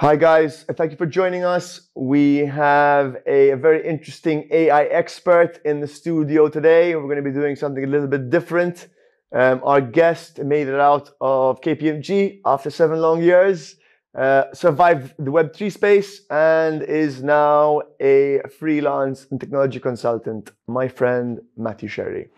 Hi, guys. Thank you for joining us. We have a, a, very interesting AI expert in the studio today. We're going to be doing something a little bit different. Um, our guest made it out of KPMG after seven long years, uh, survived the Web3 space, and is now a freelance and technology consultant. My friend, Matthew Scerri.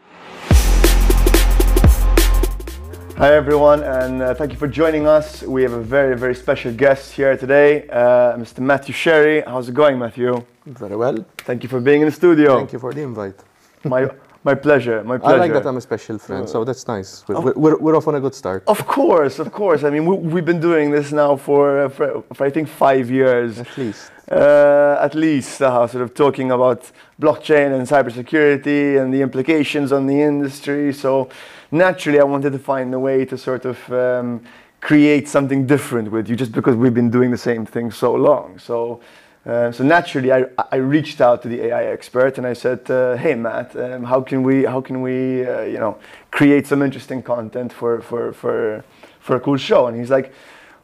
Hi, everyone, and uh, thank you for joining us. We have a very, very special guest here today, uh, Mr. Matthew Scerri. How's it going, Matthew? Very well. Thank you for being in the studio. Thank you for the invite. My, my pleasure. My pleasure. I like that I'm a special friend, so that's nice. We're, we're, we're, off on a good start. Of course, of course. I mean, we, have been doing this now for, uh, for, for, I think, five years. At least. Uh, at least, uh, sort of talking about blockchain and cybersecurity and the implications on the industry. So naturally, I wanted to find a way to sort of um, create something different with you, just because we've been doing the same thing so long. So, uh, so naturally, I, I reached out to the AI expert and I said, uh, "Hey, Matt, um, how can we how can we uh, you know create some interesting content for for for for a cool show?" And he's like,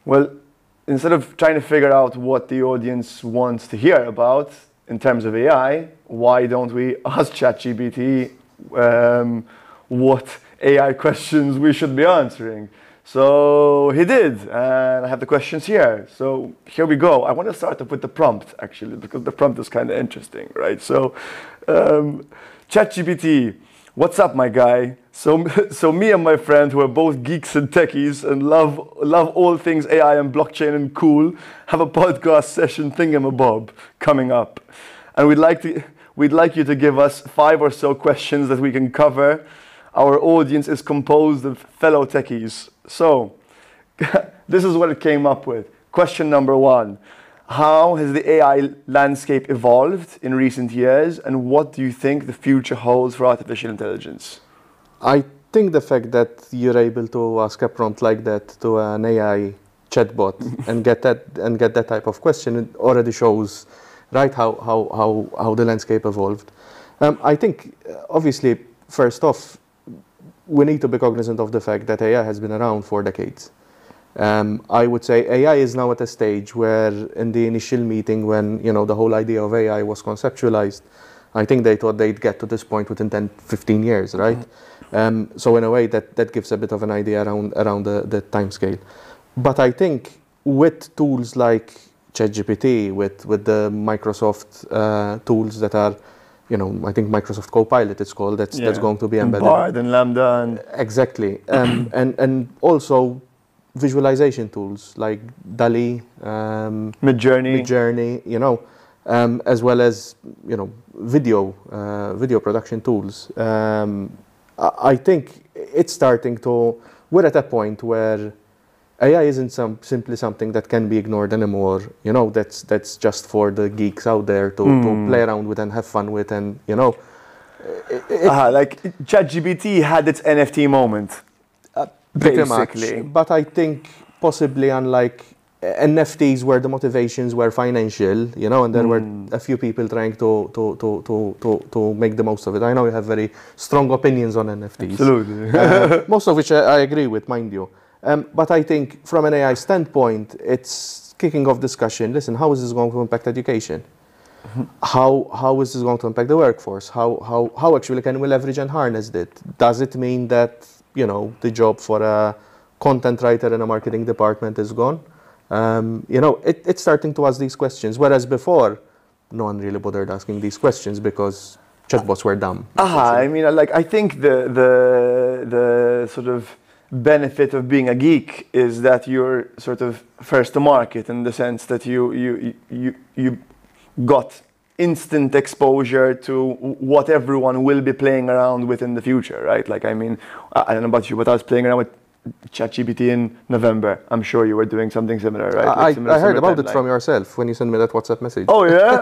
"Well." Instead of trying to figure out what the audience wants to hear about in terms of AI, why don't we ask ChatGPT um, what AI questions we should be answering. So he did, and I have the questions here. So here we go. I want to start off with the prompt, actually, because the prompt is kind of interesting, right? So, um, ChatGPT, what's up, my guy? So, so me and my friend, who are both geeks and techies and love love all things AI and blockchain and cool, have a podcast session thingamabob coming up, and we'd like to we'd like you to give us five or so questions that we can cover our audience is composed of fellow techies. So, this is what it came up with. Question number one How has the AI landscape evolved in recent years, and what do you think the future holds for artificial intelligence? I think the fact that you're able to ask a prompt like that to an AI chatbot and get that and get that type of question already shows right how how how, how the landscape evolved. Um, I think obviously first off we need to be cognizant of the fact that AI has been around for decades. Um, I would say AI is now at a stage where, in the initial meeting, when you know the whole idea of AI was conceptualized, I think they thought they'd get to this point within 10, 15 years, right? Mm-hmm. Um, so in a way, that, that gives a bit of an idea around around the, the time scale. But I think with tools like ChatGPT, with with the Microsoft uh, tools that are you know, I think Microsoft Copilot it's called. That's yeah. that's going to be embedded. Bard and LaMDA and exactly, um, and and also visualization tools like DALL-E, um, Midjourney, Midjourney, you know, um, as well as you know video uh, video production tools. Um, I, I think it's starting to. We're at a point where AI isn't some, simply something that can be ignored anymore. You know, that's that's just for the geeks out there to, mm. to hmm. play around with and have fun with, and you know, it, it, uh, like ChatGPT had its NFT moment, uh, basically. Much. But I think possibly unlike NFTs where the motivations were financial, you know, and there mm. were hmm. a few people trying to, to, to, to, to, to make the most of it. I know you have very strong opinions on NFTs. Absolutely. uh, most of which I, I agree with, mind you. Um, but I think from an AI standpoint, it's kicking off discussion. Listen, how is this going to impact education? How, how is this going to impact the workforce? How, how, how actually can we leverage and harness it? Does it mean that, you know, the job for a content writer in a marketing department is gone? Um, you know, it, it's starting to ask these questions. Whereas before, no one really bothered asking these questions because chatbots were dumb. Ah, I mean, like, I think the, the, the sort of benefit of being a geek is that you're sort of first to market in the sense that you you you you got instant exposure to what everyone will be playing around with in the future, right? Like I mean, I don't know about you, but I was playing around with ChatGPT in November. I'm sure you were doing something similar, right? I, like similar, I heard about it from yourself when you sent me that WhatsApp message. Oh yeah.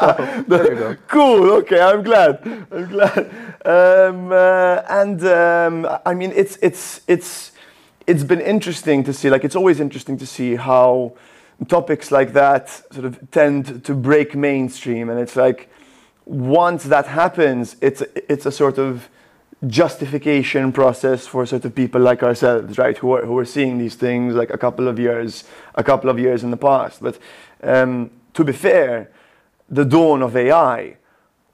so, there you go. Cool. Okay, I'm glad. I'm glad. Um, uh, and um, I mean, it's it's it's it's been interesting to see. Like, it's always interesting to see how topics like that sort of tend to break mainstream, and it's like once that happens, it's it's a sort of justification process for sort of people like ourselves, right, who are who are seeing these things like a couple of years, a couple of years in the past. But um, to be fair, the dawn of AI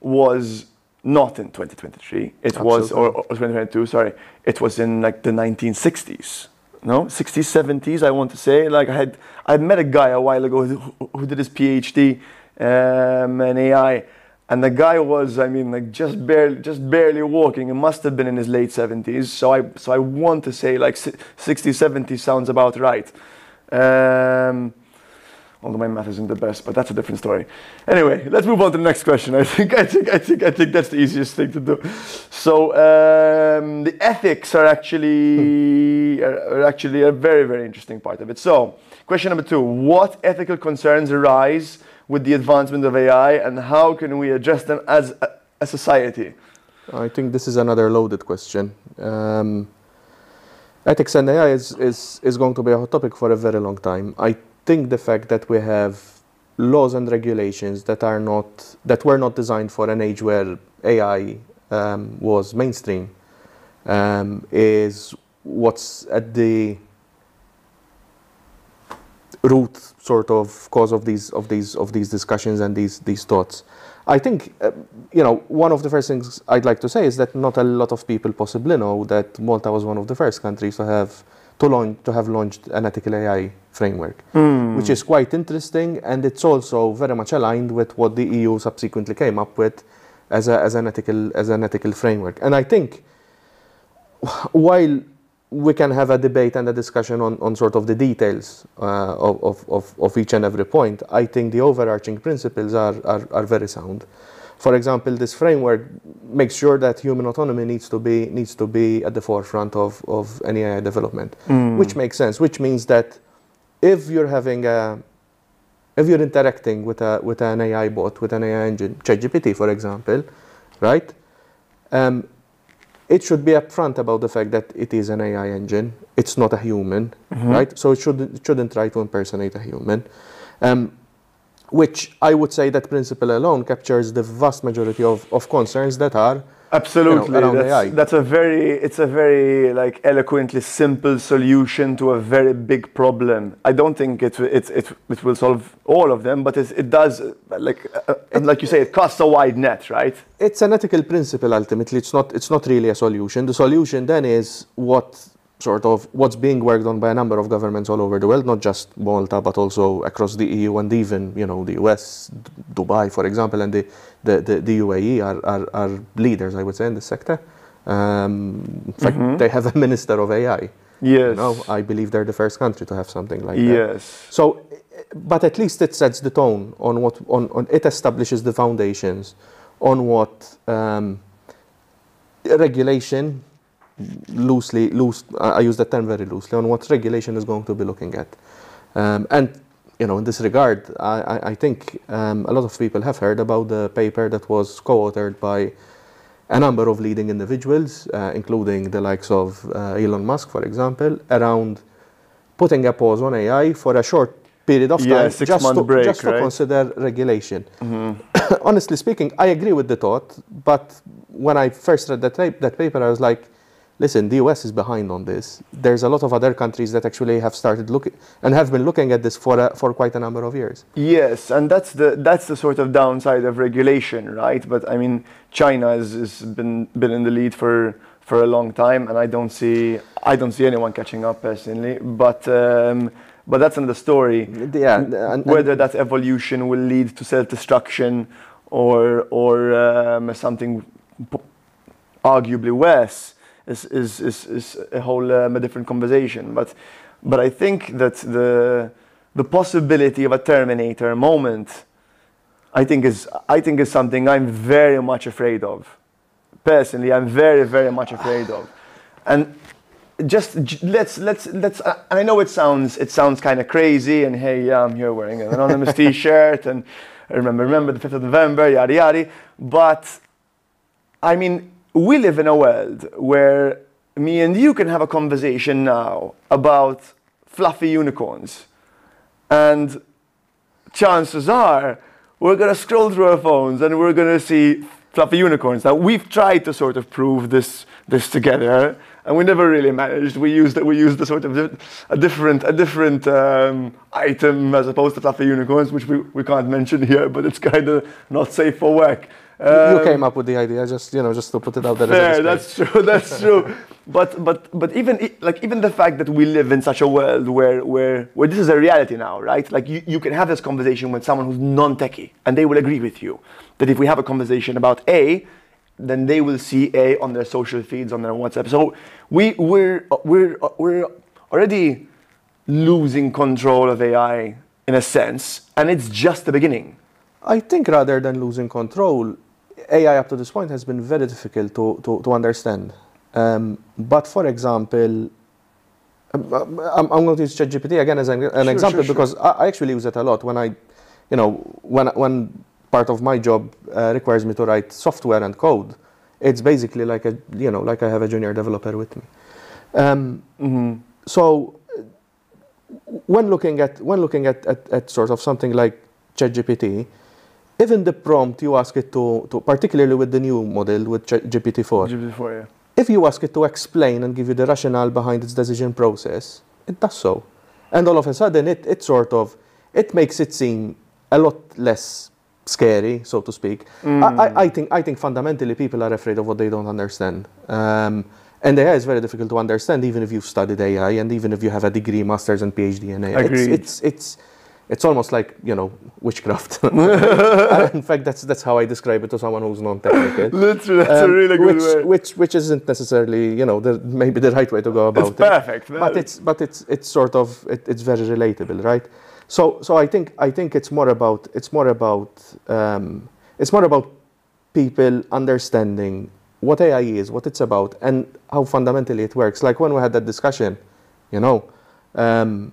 was not in 2023. It was or, or 2022. Sorry, it was in like the 1960s. No, 60s, 70s. I want to say. Like I had, I met a guy a while ago who, who did his PhD um, in AI and the guy was i mean like just barely just barely walking. It must have been in his late 70s so i so i want to say like 60 70 sounds about right. Um, although my math isn't the best but that's a different story. Anyway let's move on to the next question. I think i think i think i think that's the easiest thing to do. So um, the ethics are actually are, are actually a very very interesting part of it. So question number two. What ethical concerns arise with the advancement of AI and how can we address them as a, society? I think this is another loaded question. Um, ethics and AI is, is, is going to be a hot topic for a very long time. I think the fact that we have laws and regulations that are not that were not designed for an age where AI um, was mainstream um, is what's at the root sort of cause of these of these of these discussions and these these thoughts. I think uh, you know one of the first things I'd like to say is that not a lot of people possibly know that Malta was one of the first countries to have to launch to have launched an ethical AI framework, mm. which is quite interesting and it's also very much aligned with what the EU subsequently came up with as a, as an ethical as an ethical framework. And I think while we can have a debate and a discussion on, on sort of the details uh, of, of, of each and every point. I think the overarching principles are, are, are very sound. For example, this framework makes sure that human autonomy needs to be needs to be at the forefront of, of any AI development, mm. which makes sense. Which means that if you're having a if you're interacting with a with an AI bot, with an AI engine, ChatGPT, for example, right? Um, it should be upfront about the fact that it is an AI engine. It's not a human, mm-hmm. right? So it should it shouldn't try to impersonate a human. Um, which I would say that principle alone captures the vast majority of, of concerns that are Absolutely, you know, that's, that's, a very it's a very like eloquently simple solution to a very big problem. I don't think it it it, it will solve all of them, but it, it does like uh, and like you say, it casts a wide net, right? It's an ethical principle ultimately. It's not it's not really a solution. The solution then is what sort of what's being worked on by a number of governments all over the world, not just Malta, but also across the EU and even, you know, the US, Dubai, for example, and the, the, the, the UAE are, are, are, leaders, I would say, in this sector. Um, in fact, mm-hmm. they have a minister of AI. Yes. You know, I believe they're the first country to have something like yes. that. Yes. So, but at least it sets the tone on what, on, on it establishes the foundations on what um, regulation loosely, loose, I use the term very loosely, on what regulation is going to be looking at. Um, and, you know, in this regard, I, I, I think um, a lot of people have heard about the paper that was co-authored by a number of leading individuals, uh, including the likes of uh, Elon Musk, for example, around putting a pause on AI for a short period of time just, to, break, just right? to consider regulation. Mm-hmm. Honestly speaking, I agree with the thought, but when I first read that, that paper, I was like, listen, the US is behind on this. There's a lot of other countries that actually have started looking and have been looking at this for a, for quite a number of years. Yes, and that's the that's the sort of downside of regulation, right? But I mean, China has, has been been in the lead for for a long time, and I don't see I don't see anyone catching up personally. But um, but that's another story. Yeah, and, and whether that evolution will lead to self-destruction or or um, something arguably worse is, is, is, is a whole um, a different conversation. But, but I think that the, the possibility of a Terminator moment, I think is, I think is something I'm very much afraid of. Personally, I'm very, very much afraid of. And just let's let's let's I know it sounds it sounds kind of crazy and hey yeah I'm here wearing an anonymous t-shirt and remember remember the 5th of November yada yada but I mean we live in a world where me and you can have a conversation now about fluffy unicorns. And chances are we're going to scroll through our phones and we're going to see fluffy unicorns. Now we've tried to sort of prove this this together, and we never really managed. We used we used a sort of a different a different um, item as opposed to fluffy unicorns, which we, we can't mention here, but it's kind of not safe for work. You- you Um, came up with the idea, just you know, just to put it out there. Fair, that's true. That's true. but but but even like even the fact that we live in such a world where where where this is a reality now, right? Like you, you can have this conversation with someone who's non-techie, and they will agree with you that if we have a conversation about A, then they will see A on their social feeds on their WhatsApp. So we we're we're we're already losing control of AI in a sense, and it's just the beginning. I think rather than losing control, AI up to this point has been very difficult to, to, to understand. Um, but for example, um, I'm, I'm going to use ChatGPT again as an, an Sure, example sure, sure. because I, I actually use it a lot when I, you know, when, when part of my job uh, requires me to write software and code. It's basically like a, you know, like I have a junior developer with me. Um, Mm-hmm. so uh, when looking at when looking at, at, at sort of something like ChatGPT, even the prompt you ask it to, to particularly with the new model with GPT-4, GPT-4, yeah. if you ask it to explain and give you the rationale behind its decision process, it does so. And all of a sudden it, it sort of it makes it seem a lot less scary, so to speak. I, I, I think I think fundamentally people are afraid of what they don't understand. Um, and AI is very difficult to understand, even if you've studied AI and even if you have a degree, master's, and PhD in AI. Agreed. It's, it's it's it's almost like you know witchcraft. in fact, that's that's how I describe it to someone who's non-technical. Literally, that's Um, a really good which, word. Which which isn't necessarily you know the, maybe the right way to go about It's it. perfect. But it's but it's it's sort of it, it's very relatable, right? So so I think I think it's more about it's more about um, it's more about people understanding what AI is, what it's about, and how fundamentally it works. Like when we had that discussion, you know. Um,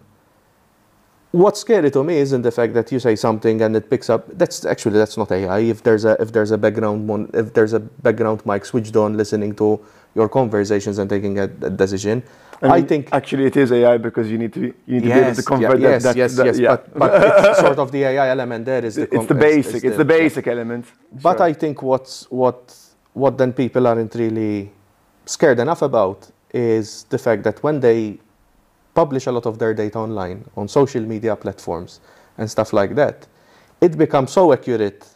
What's scary to me isn't the fact that you say something and it picks up. That's actually that's not AI. If there's a if there's a background mon, if there's a background mic switched on, listening to your conversations and taking a, a decision, I, mean, think actually it is AI because you need to be, you need to be able to yeah, convert yes, that, yes, that- yes. yeah. But, but it's sort of the AI element there is the it's the basic. is it's the yeah. basic element. But Sure. I think what's what what then people aren't really scared enough about is the fact that when they publish a lot of their data online on social media platforms and stuff like that, it becomes so accurate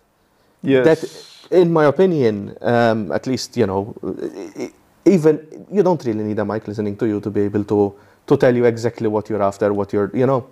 yes. that, in my opinion, um, at least you know, even you don't really need a mic listening to you to be able to to tell you exactly what you're after, what you're, you know.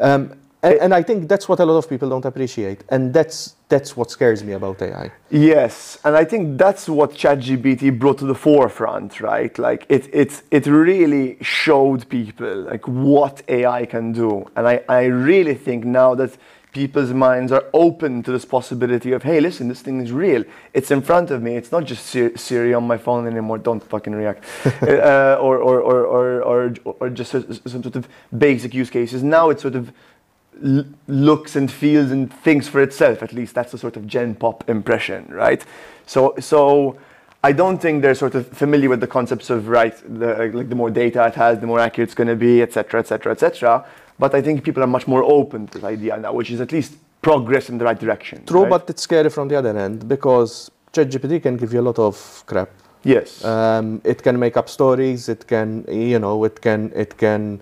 Um, and, and I think that's what a lot of people don't appreciate, and that's that's what scares me about AI. Yes, and I think that's what ChatGPT brought to the forefront, right? Like it, it, it really showed people like what AI can do, and I, I really think now that people's minds are open to this possibility of, hey, listen, this thing is real. It's in front of me. It's not just Siri, Siri on my phone anymore. Don't fucking react, uh, or, or, or, or, or, or just some sort of basic use cases. Now it's sort of looks and feels and thinks for itself. At least that's the sort of Gen Pop impression, right? So, so I don't think they're sort of familiar with the concepts of right, the, like the more data it has, the more accurate it's going to be, etc., etc., etc. But I think people are much more open to this idea now, which is at least progress in the right direction. True, right? but it's scary from the other end because ChatGPT can give you a lot of crap. yes, Um, it can make up stories. It can, you know, it can it can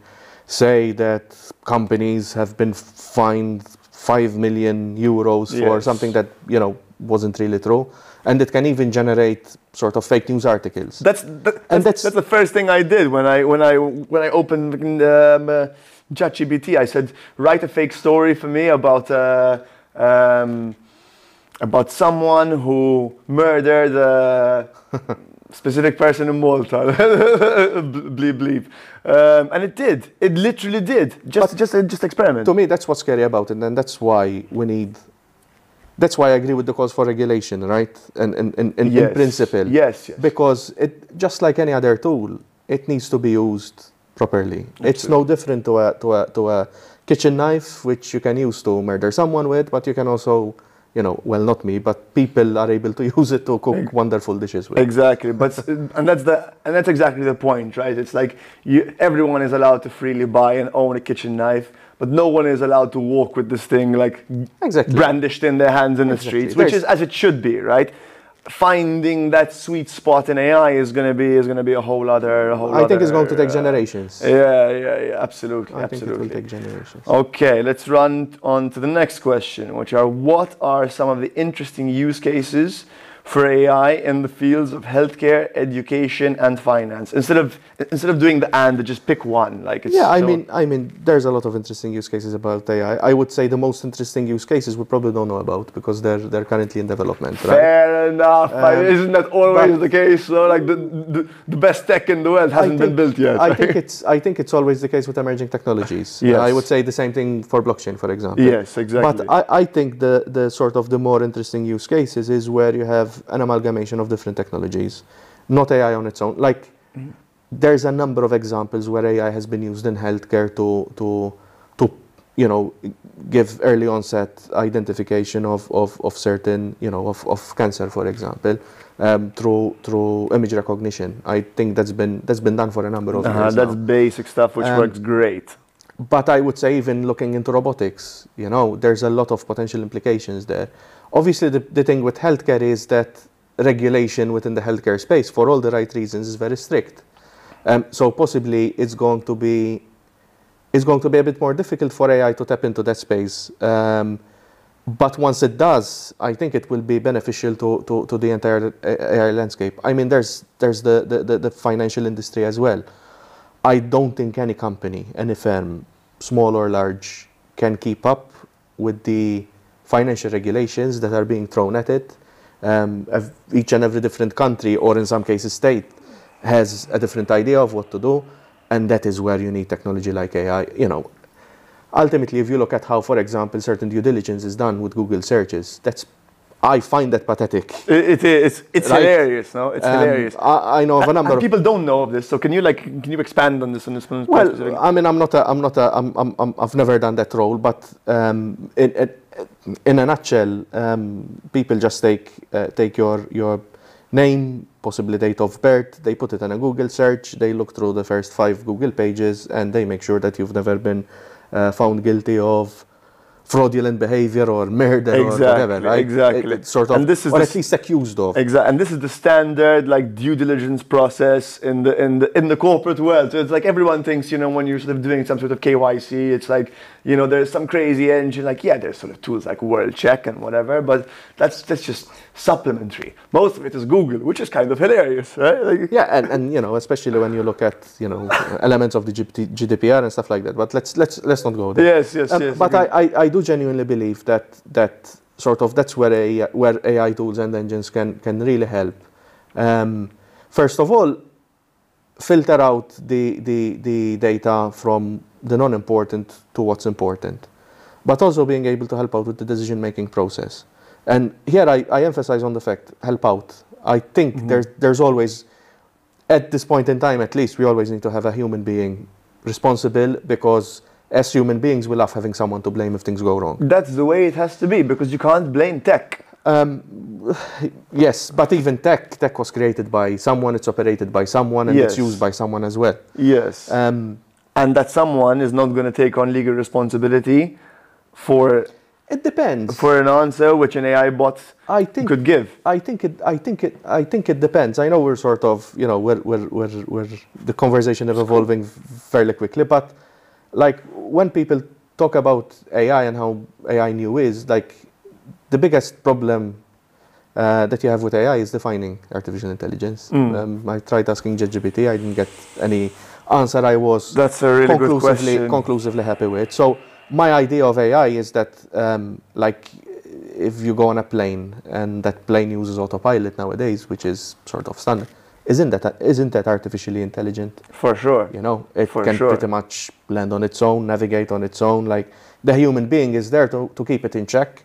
say that companies have been fined five million euros for Yes. something that you know wasn't really true, and it can even generate sort of fake news articles. That's that, And that's, that's- the first thing I did when I when I when I opened um, uh, ChatGPT. I said, write a fake story for me about uh, um, about someone who murdered a specific person in Malta. bleep bleep, um, and it did. It literally did. Just just just experiment. to me, that's what's scary about it, and that's why we need. That's why I agree with the calls for regulation, right? And in, in, in, in principle, Yes. Yes. because it just like any other tool, it needs to be used properly. It's no different to a to a to a kitchen knife, which you can use to murder someone with, but you can also, you know, well, not me, but people are able to use it to cook wonderful dishes with. Exactly, but and that's the and that's exactly the point, right? It's like you, everyone is allowed to freely buy and own a kitchen knife, but no one is allowed to walk with this thing like Exactly. brandished in their hands in the streets, which There's- is as it should be, right? Finding that sweet spot in AI is going to be is going to be a whole other. A whole I think it's going to take uh, generations. Yeah, yeah, yeah, absolutely, I think it will absolutely. take generations. Okay, let's run on to the next question, which are what are some of the interesting use cases for AI in the fields of healthcare, education, and finance? Instead of instead of doing the and, just pick one. Like it's Yeah, I so- mean, I mean, there's a lot of interesting use cases about AI. I would say the most interesting use cases we probably don't know about because they're they're currently in development, right? Fair enough. I- Um, Isn't that always the case? So, like the, the the best tech in the world hasn't been built yet. I think it's I think it's always the case with emerging technologies. Yes. I would say the same thing for blockchain, for example. yes, exactly. But I, I think the, the sort of the more interesting use cases is where you have an amalgamation of different technologies, not AI on its own. Like there's a number of examples where AI has been used in healthcare to to to you know give early onset identification of, of, of certain you know of, of cancer, for example, um, through through image recognition. I think that's been that's been done for a number of Uh-huh, years that's now. basic stuff, which Um, works great. But I would say even looking into robotics, you know, there's a lot of potential implications there. Obviously, the, the thing with healthcare is that regulation within the healthcare space, for all the right reasons, is very strict. Um, so possibly it's going to be it's going to be a bit more difficult for AI to tap into that space. Um, but once it does, I think it will be beneficial to, to, to the entire AI landscape. I mean, there's there's the, the, the, the financial industry as well. I don't think any company, any firm, small or large, can keep up with the financial regulations that are being thrown at it. Um, each and every different country, or in some cases state, has a different idea of what to do, and that is where you need technology like AI. You know, ultimately, if you look at how, for example, certain due diligence is done with Google searches, that's I find that pathetic. It, it is. It's Right. hilarious, no? It's Um, hilarious. I, I know of a number and of people don't know of this, so can you like can you expand on this on this? Well, specific- I mean, I'm not a, I'm not a, I'm, I'm, I'm, I've never done that role, but um, in, in, in a nutshell, um, people just take, uh, take your, your name, possibly date of birth, they put it in a Google search, they look through the first five Google pages, and they make sure that you've never been uh, found guilty of fraudulent behavior or murder or whatever, right? exactly. It- sort of, And this is or the at least accused of. Exactly, and this is the standard like due diligence process in the in the in the corporate world. So it's like everyone thinks, you know, when you're sort of doing some sort of KYC, it's like, you know, there's some crazy engine. Like, yeah, there's sort of tools like World Check and whatever, but that's that's just supplementary. Most of it is Google, which is kind of hilarious, right? Like, Yeah, and, and you know, especially when you look at you know elements of the GDPR and stuff like that. But let's let's let's not go there. yes, yes, Um, yes. but. I, I, I do genuinely believe that that sort of that's where AI, where AI tools and engines can can really help. Um, first of all, filter out the, the the data from the non-important to what's important, but also being able to help out with the decision-making process. And here I, I emphasize on the fact help out. I think Mm-hmm. there's there's always at this point in time at least we always need to have a human being responsible because as human beings we love having someone to blame if things go wrong that's the way it has to be because you can't blame tech. um, yes but even tech tech was created by someone it's operated by someone and it's used by someone as well Yes. um, and that someone is not going to take on legal responsibility for it depends for an answer which an AI bot i think could give. I think it. I think it. I think it depends. I know we're sort of, you know, we're we're we're, we're the conversation is evolving fairly quickly, but like when people talk about AI and how AI new is, like the biggest problem uh, that you have with AI is defining artificial intelligence. Mm. Um, I tried asking ChatGPT, I didn't get any answer. I was That's a really good question. conclusively happy with. So my idea of AI is that um, like if you go on a plane and that plane uses autopilot nowadays, which is sort of standard, isn't that isn't that artificially intelligent? for sure. You know, it For can sure. pretty much land on its own, navigate on its own. Like the human being is there to, to keep it in check,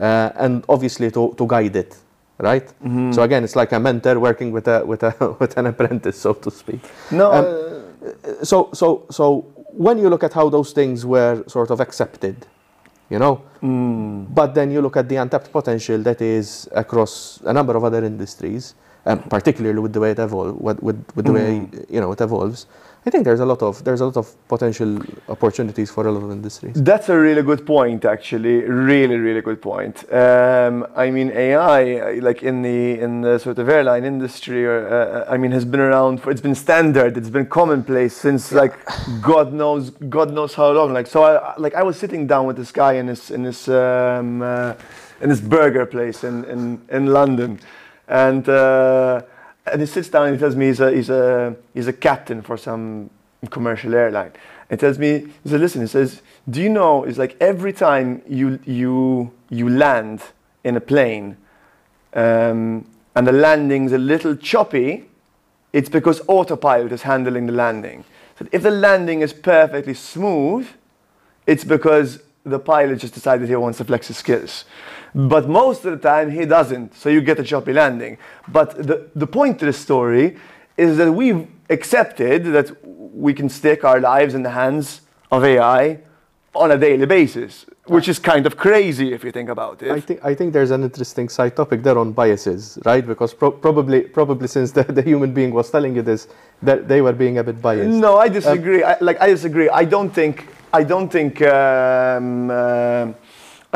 uh, and obviously to, to guide it, right? Mm-hmm. So again, it's like a mentor working with a with a with an apprentice, so to speak No, Um, uh, so so so when you look at how those things were sort of accepted you know mm, but then you look at the untapped potential that is across a number of other industries um, particularly with the way it evolves, with, with, with the way Mm. you know it evolves. I think there's a lot of there's a lot of potential opportunities for a lot of industries. That's a really good point, actually. Really, really good point. Um, I mean, AI, like in the in the sort of airline industry, or uh, I mean, has been around for. It's been standard. It's been commonplace since like God knows God knows how long. Like so, I like I was sitting down with this guy in this in this um, uh, in this burger place in in, in London, and. Uh, and he sits down and he tells me he's a he's a he's a captain for some commercial airline. He tells me he says, listen, he says, do you know? It's like every time you you you land in a plane, um, and the landing's a little choppy, it's because autopilot is handling the landing. So if the landing is perfectly smooth, it's because the pilot just decided he wants to flex his skills. But most of the time he doesn't, so you get a choppy landing. But the, the point to the story is that we've accepted that we can stick our lives in the hands of AI on a daily basis, which is kind of crazy if you think about it. I think I think there's an interesting side topic there on biases, right? Because pro- probably probably since the, the human being was telling you this, that they were being a bit biased. No, I disagree. I, like I disagree. I don't think. I don't think. Um, uh,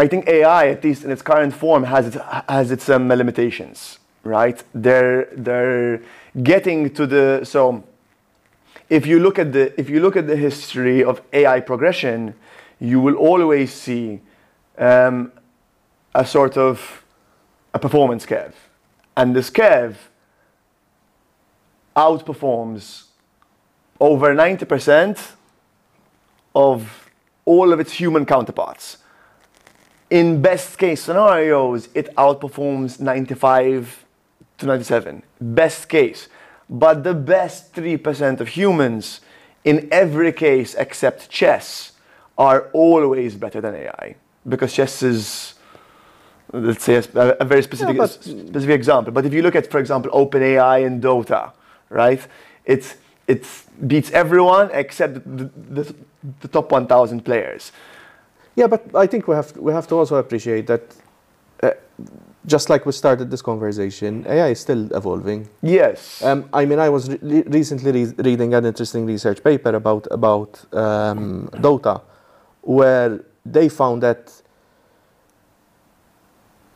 I think AI, at least in its current form, has its has its um, limitations. Right? They're they're getting to the so. If you look at the if you look at the history of AI progression, you will always see um, a sort of a performance curve, and this curve outperforms over 90% of all of its human counterparts. In best case scenarios, it outperforms 95 to 97. Best case. But the best 3% of humans, in every case except chess, are always better than AI. Because chess is, let's say, a, a very specific, but- specific example. But if you look at, for example, OpenAI and Dota, right? It's, it beats everyone except the, the, the top 1,000 players. Yeah, but I think we have we have to also appreciate that, uh, just like we started this conversation, AI is still evolving. Yes. Um, I mean, I was re- recently re- reading an interesting research paper about about um, Dota, where they found that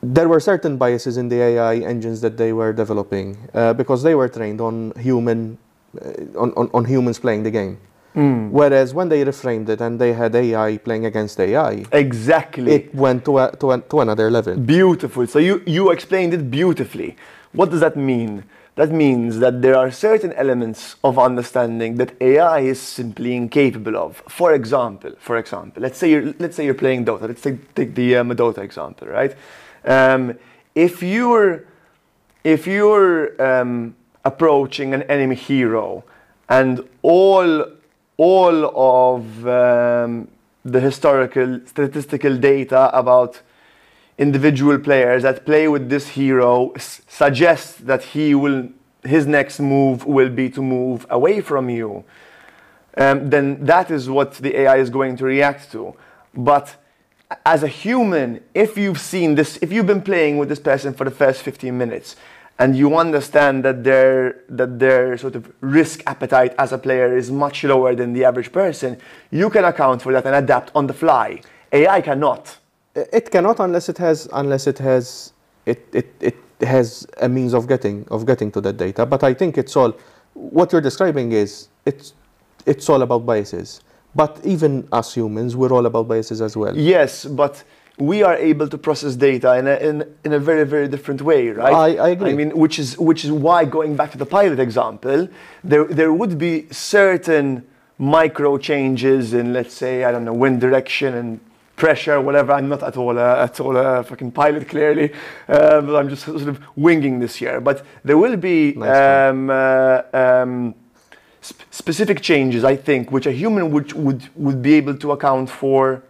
there were certain biases in the AI engines that they were developing uh, because they were trained on human uh, on, on, on humans playing the game. Mm. Whereas when they reframed it and they had AI playing against AI, Exactly. it went to, a, to, a, to another level. Beautiful. So you, you explained it beautifully. What does that mean? That means that there are certain elements of understanding that AI is simply incapable of. For example, for example, let's say you're, let's say you're playing Dota. Let's take, take the um, Dota example, right? Um, if you're if you're um, approaching an enemy hero and all all of um, the historical statistical data about individual players that play with this hero s- suggest that he will his next move will be to move away from you um, then that is what the AI is going to react to. But as a human, if you've seen this, if you've been playing with this person for the first 15 minutes, and you understand that their that their sort of risk appetite as a player is much lower than the average person, you can account for that and adapt on the fly. AI cannot. It cannot unless it has unless it has it, it, it has a means of getting of getting to that data. But I think it's all what you're describing is it's it's all about biases. But even us humans, we're all about biases as well. Yes, but we are able to process data in a, in, in a very, very different way, right? I- I agree. I mean, which is, which is why, going back to the pilot example, there, there would be certain micro changes in, let's say, I don't know, wind direction and pressure, whatever. I'm not at all a, at all a fucking pilot, clearly, uh, but I'm just sort of winging this here. But there will be Nice um, uh, um, sp- specific changes, I think, which a human would, would, would be able to account for,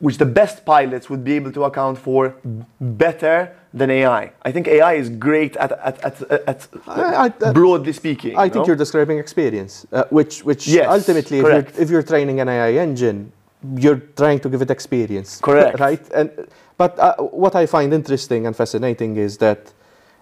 which the best pilots would be able to account for better than AI. I think AI is great at, at, at, at, I- I- broadly speaking. I think you're describing experience, uh, which which Yes, ultimately, if you're, if you're training an AI engine, you're trying to give it experience. Correct. right? And but uh, what I find interesting and fascinating is that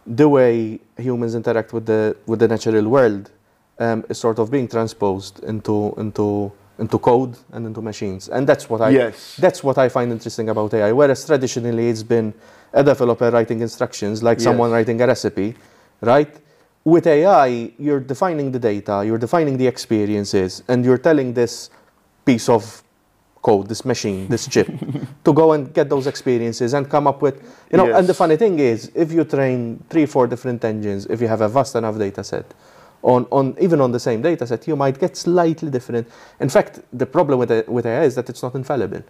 the way humans interact with the with the natural world um, is sort of being transposed into into into code and into machines, and that's what I yes. that's what I find interesting about AI. Whereas traditionally it's been a developer writing instructions, like someone writing a recipe, right? With AI, you're defining the data, you're defining the experiences, and you're telling this piece of code, this machine, this chip, to go and get those experiences and come up with, you know. And the funny thing is, if you train three, four different engines, if you have a vast enough data set, on, on even on the same data set, you might get slightly different. In fact, the problem with, it- with AI is that it's not infallible.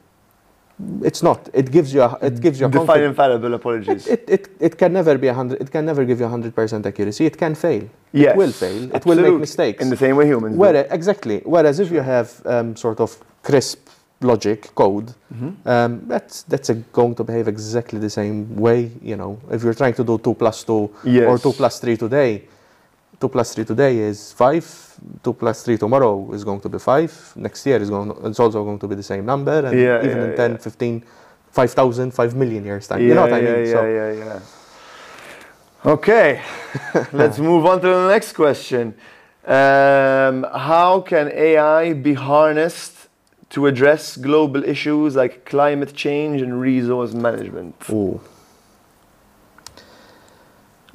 It's not. It gives you a, it gives you a Define confidence- infallible apologies. it, it, it can never be a hundred. It can never give you hundred percent accuracy. It can fail. yes. It will fail. It will make absolutely. mistakes. In the same way humans. Whereas, exactly. Whereas if you have um, sort of crisp logic code, Mhm. um, that's that's a, going to behave exactly the same way. You know, if you're trying to do two plus two Yes. or two plus three today, two plus three today is five. Two plus three tomorrow is going to be five. Next year is going. It's also going to be the same number. And Yeah, even yeah, in 10, yeah. 15, 5,000, 5 million years time. Yeah, you know what I yeah, mean? yeah, so, yeah, yeah. Okay, let's move on to the next question. Um, how can AI be harnessed to address global issues like climate change and resource management? Ooh.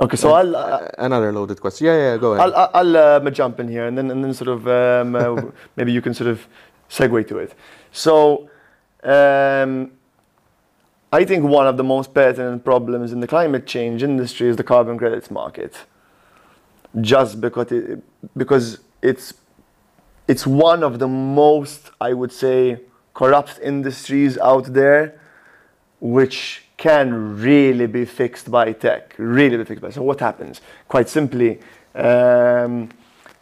Okay, so I'll, uh, Uh, another loaded question. Yeah, yeah, go ahead. I'll, I'll, I'll um, jump in here and then, and then sort of um, uh, maybe you can sort of segue to it. So, um, I think one of the most pertinent problems in the climate change industry is the carbon credits market. Just because it, because it's it's one of the most I would say corrupt industries out there, which can really be fixed by tech. Really be fixed by. So what happens? Quite simply, um,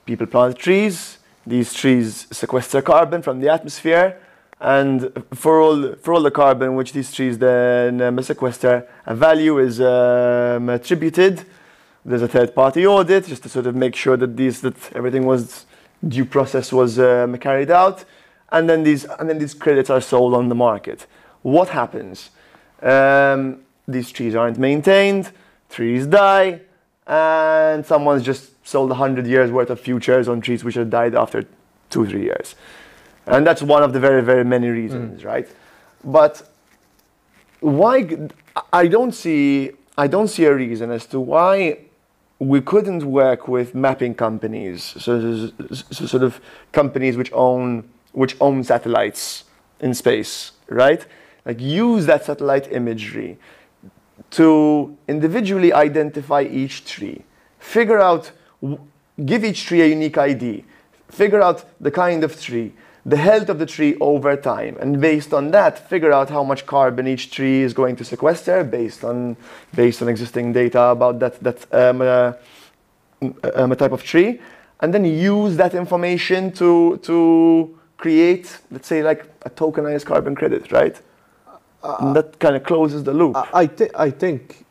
people plant trees. These trees sequester carbon from the atmosphere, and for all for all the carbon which these trees then um, sequester, a value is um, attributed. There's a third-party audit just to sort of make sure that these that everything was due process was um, carried out, and then these and then these credits are sold on the market. What happens? Um, these trees aren't maintained, trees die, and someone's just sold 100 years worth of futures on trees which have died after two, three years. And that's one of the very, very many reasons, right? But why I don't see I don't see a reason as to why we couldn't work with mapping companies, so, so, so sort of companies which own which own satellites in space, right? Like use that satellite imagery to individually identify each tree, figure out, give each tree a unique ID, figure out the kind of tree, the health of the tree over time, and based on that, figure out how much carbon each tree is going to sequester based on based on existing data about that that um, uh, um, a type of tree, and then use that information to to create, let's say, like a tokenized carbon credit, right? And that kind of closes the loop. I, thi- I think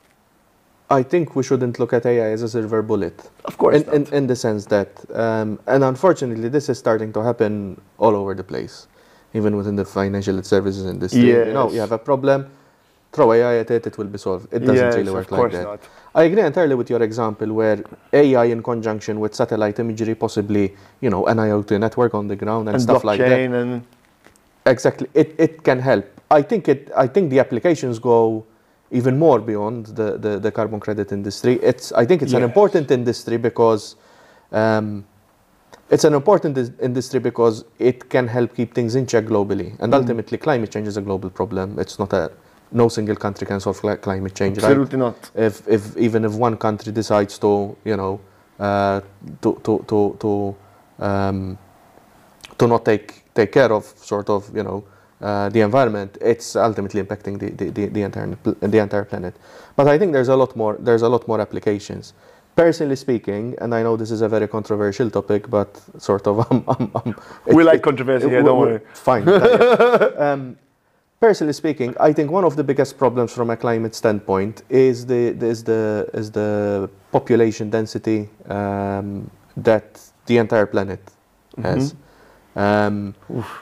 I think we shouldn't look at AI as a silver bullet. of course, in, in, in the sense that, um, and unfortunately, this is starting to happen all over the place, even within the financial services industry. You know, you have a problem, throw AI at it, it will be solved. It doesn't yes, really work of like course that. not. I agree entirely with your example where AI in conjunction with satellite imagery, possibly, you know, an IoT network on the ground and, And stuff like that. blockchain and Exactly. It, it can help. I think it I think the applications go even more beyond the, the, the carbon credit industry. It's I think it's an important industry because um, it's an important industry because it can help keep things in check globally. And Mm. ultimately climate change is a global problem. It's not a no single country can solve cli- climate change, right? absolutely not. if, if even if one country decides to you know uh, to to to to um, to not take take care of sort of you know uh, the environment, it's ultimately impacting the, the, the, the entire the entire planet. But I think there's a lot more there's a lot more applications. Personally speaking, and I know this is a very controversial topic, but sort of I'm, I'm, I'm we like it- controversy here, don't we- worry. Fine. um, personally speaking, I think one of the biggest problems from a climate standpoint is the is the is the population density um, that the entire planet has. Mhm. Um,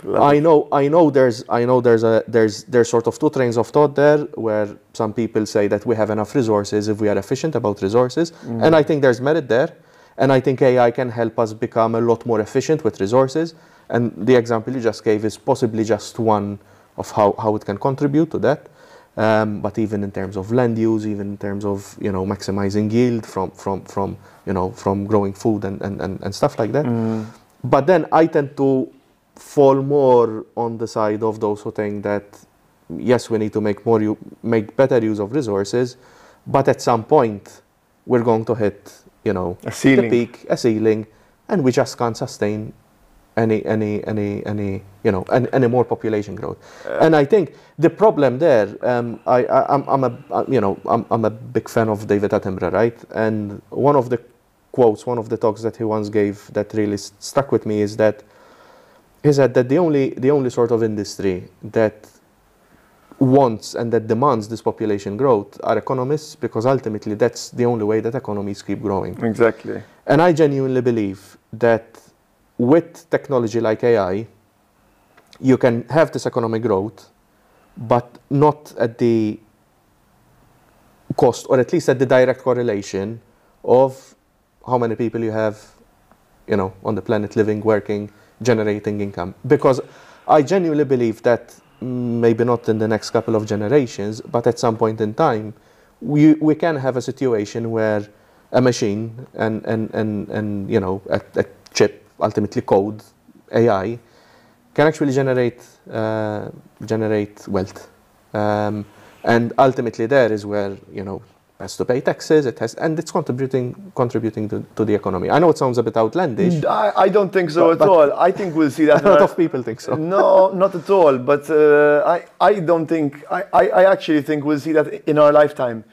love I know, I know. There's, I know. There's a, there's, there's sort of two trains of thought there, where some people say that we have enough resources if we are efficient about resources, and I think there's merit there, and I think AI can help us become a lot more efficient with resources. And the example you just gave is possibly just one of how, how it can contribute to that. Um, but even in terms of land use, even in terms of you know maximizing yield from from from you know from growing food and and, and, and stuff like that. But then I tend to fall more on the side of those who think that yes, we need to make more u- make better use of resources, but at some point we're going to hit you know A ceiling. the peak, a ceiling, and we just can't sustain any any any any you know any, any more population growth. and I think the problem there, um, I, I I'm, I'm a uh, you know I'm, I'm a big fan of David Attenborough, right? And one of the quotes, one of the talks that he once gave that really stuck with me is that he said that the only the only sort of industry that wants and that demands this population growth are economists because ultimately that's the only way that economies keep growing. Exactly. And I genuinely believe that with technology like AI, you can have this economic growth, but not at the cost, or at least at the direct correlation of how many people you have, you know, on the planet living, working, generating income. Because I genuinely believe that mm, maybe not in the next couple of generations, but at some point in time, we, we can have a situation where a machine and, and, and, and you know, a, a chip, ultimately code, AI, can actually generate, uh, generate wealth. Um, and ultimately there is where, you know, has to pay taxes, it has, and it's contributing, contributing to, to the economy. I know it sounds a bit outlandish. I, I don't think so But- at but- all. I think we'll see that. A lot of people think so. No, not at all. But uh, I, I don't think, I, I, I actually think we'll see that in our lifetime.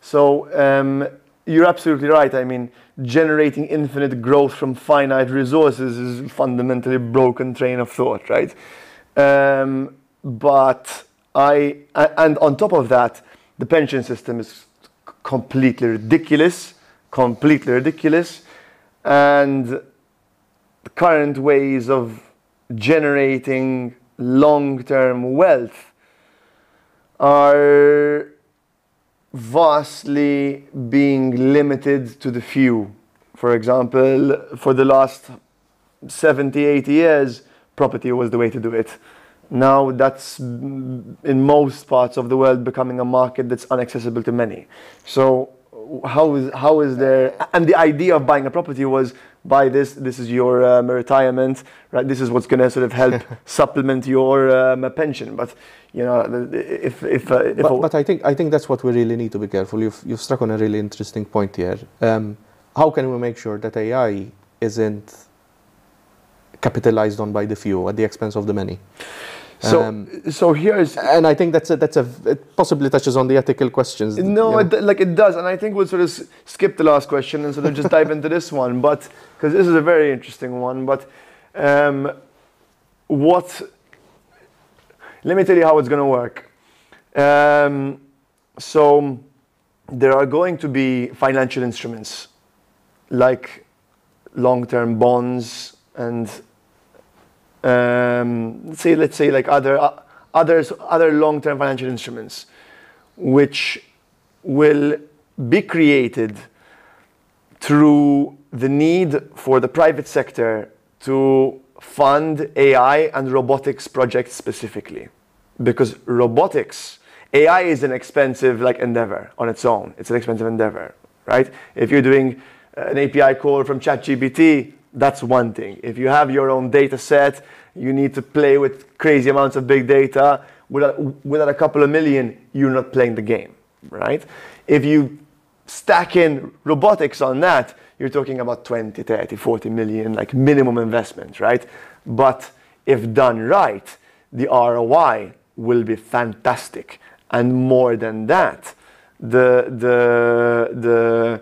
So um, you're absolutely right. I mean, generating infinite growth from finite resources is fundamentally a broken train of thought, right? Um, but I, and on top of that, the pension system is completely ridiculous, completely ridiculous. And the current ways of generating long-term wealth are vastly being limited to the few. For example, for the last 70, 80 years, property was the way to do it. Now that's mm, in most parts of the world becoming a market that's inaccessible to many. So how is how is there? And the idea of buying a property was buy this. This is your um, retirement, right? This is what's going to sort of help supplement your um, pension. But you know, if if, uh, if But, but I think I think that's what we really need to be careful. You've you've struck on a really interesting point here. Um, how can we make sure that AI isn't capitalized on by the few at the expense of the many? So um, so here's And I think that's a, that's a it possibly touches on the ethical questions. No, it, like it does, and I think we'll sort of skip the last question and sort of just dive into this one, but because this is a very interesting one. But um, what? Let me tell you how it's going to work. Um, so there are going to be financial instruments like long-term bonds and um, say let's say like other uh, others other long-term financial instruments which will be created through the need for the private sector to fund AI and robotics projects specifically. Because robotics, AI is an expensive like endeavor on its own. It's an expensive endeavor, right? If you're doing uh, an API call from ChatGPT, that's one thing. If you have your own data set, you need to play with crazy amounts of big data. Without, without a couple of million, you're not playing the game, right? If you stack in robotics on that, you're talking about 20, 30, 40 million, like minimum investment, right? But if done right, the ROI will be fantastic. And more than that, the, the, the,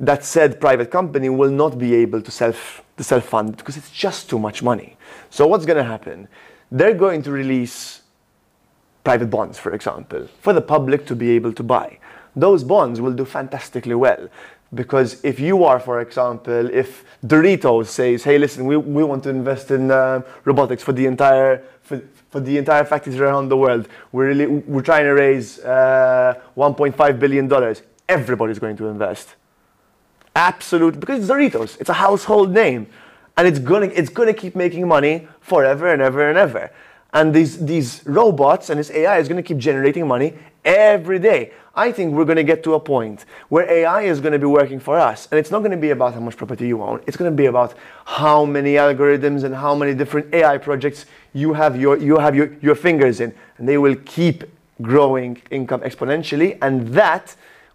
that said private company will not be able to self to self fund because it's just too much money. So what's going to happen? They're going to release private bonds, for example, for the public to be able to buy. Those bonds will do fantastically well. Because if you are, for example, if Doritos says, "Hey, listen, we, we want to invest in uh, robotics for the entire for, for the entire factories around the world. We're really we're trying to raise uh, 1.5 billion dollars. Everybody's going to invest. Absolute because it's Doritos. It's a household name, and it's gonna it's gonna keep making money forever and ever and ever. And these these robots and this AI is gonna keep generating money every day. I think we're to get to a point where AI is to be working for us. And it's not to be about how much property you own. It's to be about how many algorithms and how many different AI projects you have your, you have your, your fingers in. And they will keep growing income exponentially. And that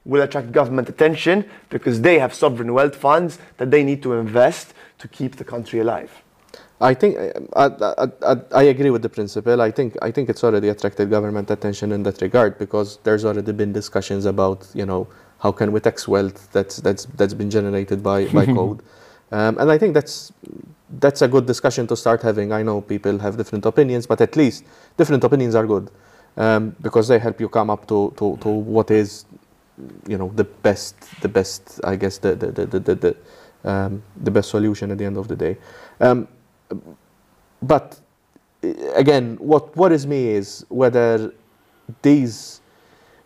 will attract government attention because they have sovereign wealth funds that they need to invest to keep the country alive. I think I, I, I, I, agree with the principle. I think I think it's already attracted government attention in that regard because there's already been discussions about you know how can we tax wealth that's that's that's been generated by by code, um, and I think that's that's a good discussion to start having. I know people have different opinions, but at least different opinions are good um, because they help you come up to, to, to what is you know the best the best I guess the the the the, the, the, um, the best solution at the end of the day. Um, but again, what worries me is whether these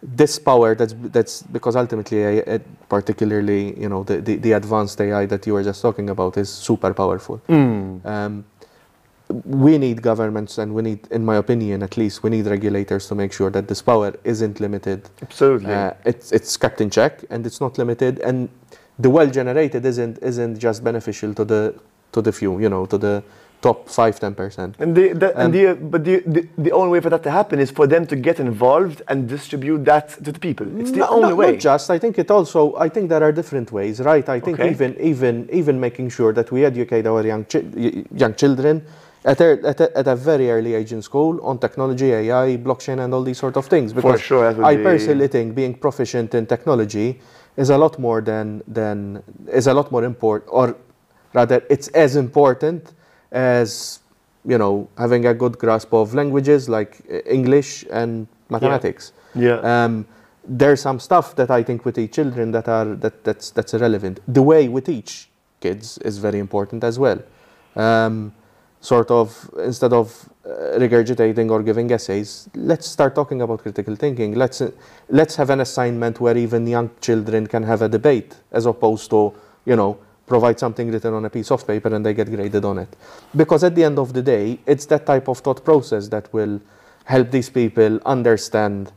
this power that's that's because ultimately uh, particularly you know the, the, the, advanced AI that you were just talking about is super powerful. Mm. Um, we need governments and we need, in my opinion at least, we need regulators to make sure that this power isn't limited. Absolutely. Uh, it's, it's kept in check and it's not limited and the wealth generated isn't, isn't just beneficial to the to the few, you know, to the top 5 10%. And the, the and the, but the, the, the only way for that to happen is for them to get involved and distribute that to the people. It's the no, only not, way. Not just, I think it also, I think there are different ways, right? I think okay. even even even making sure that we educate our young chi young children at a, at, a, at a very early age in school on technology, AI, blockchain, and all these sort of things. Because For sure, I personally think being proficient in technology is a lot more than than is a lot more important or Rather, it's as important as you know having a good grasp of languages like uh, English and mathematics. Yeah. yeah. Um, there's some stuff that I think we teach children that are that that's that's irrelevant. The way we teach kids is very important as well. Um, sort of instead of uh, regurgitating or giving essays, let's start talking about critical thinking. Let's uh, let's have an assignment where even young children can have a debate, as opposed to you know provide something written on a piece of paper and they get graded on it. Because at the end of the day, it's that type of thought process that will help these people understand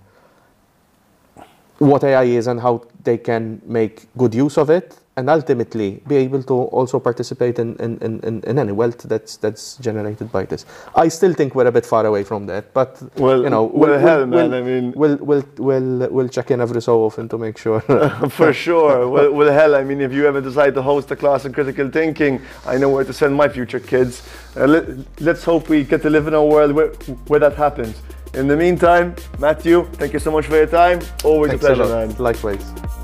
what AI is and how they can make good use of it and ultimately be able to also participate in, in, in, in, any wealth that's that's generated by this. I still think we're a bit far away from that, but well, you know, well, we'll, hell, man, I mean, we'll, we'll, we'll, we'll check in every so often to make sure. For sure. well, well, hell, I mean, if you ever decide to host a class on critical thinking, I know where to send my future kids. Uh, let, let's hope we get to live in a world where, where that happens. In the meantime, Matthew, thank you so much for your time. Always Thanks a pleasure, a man. Likewise.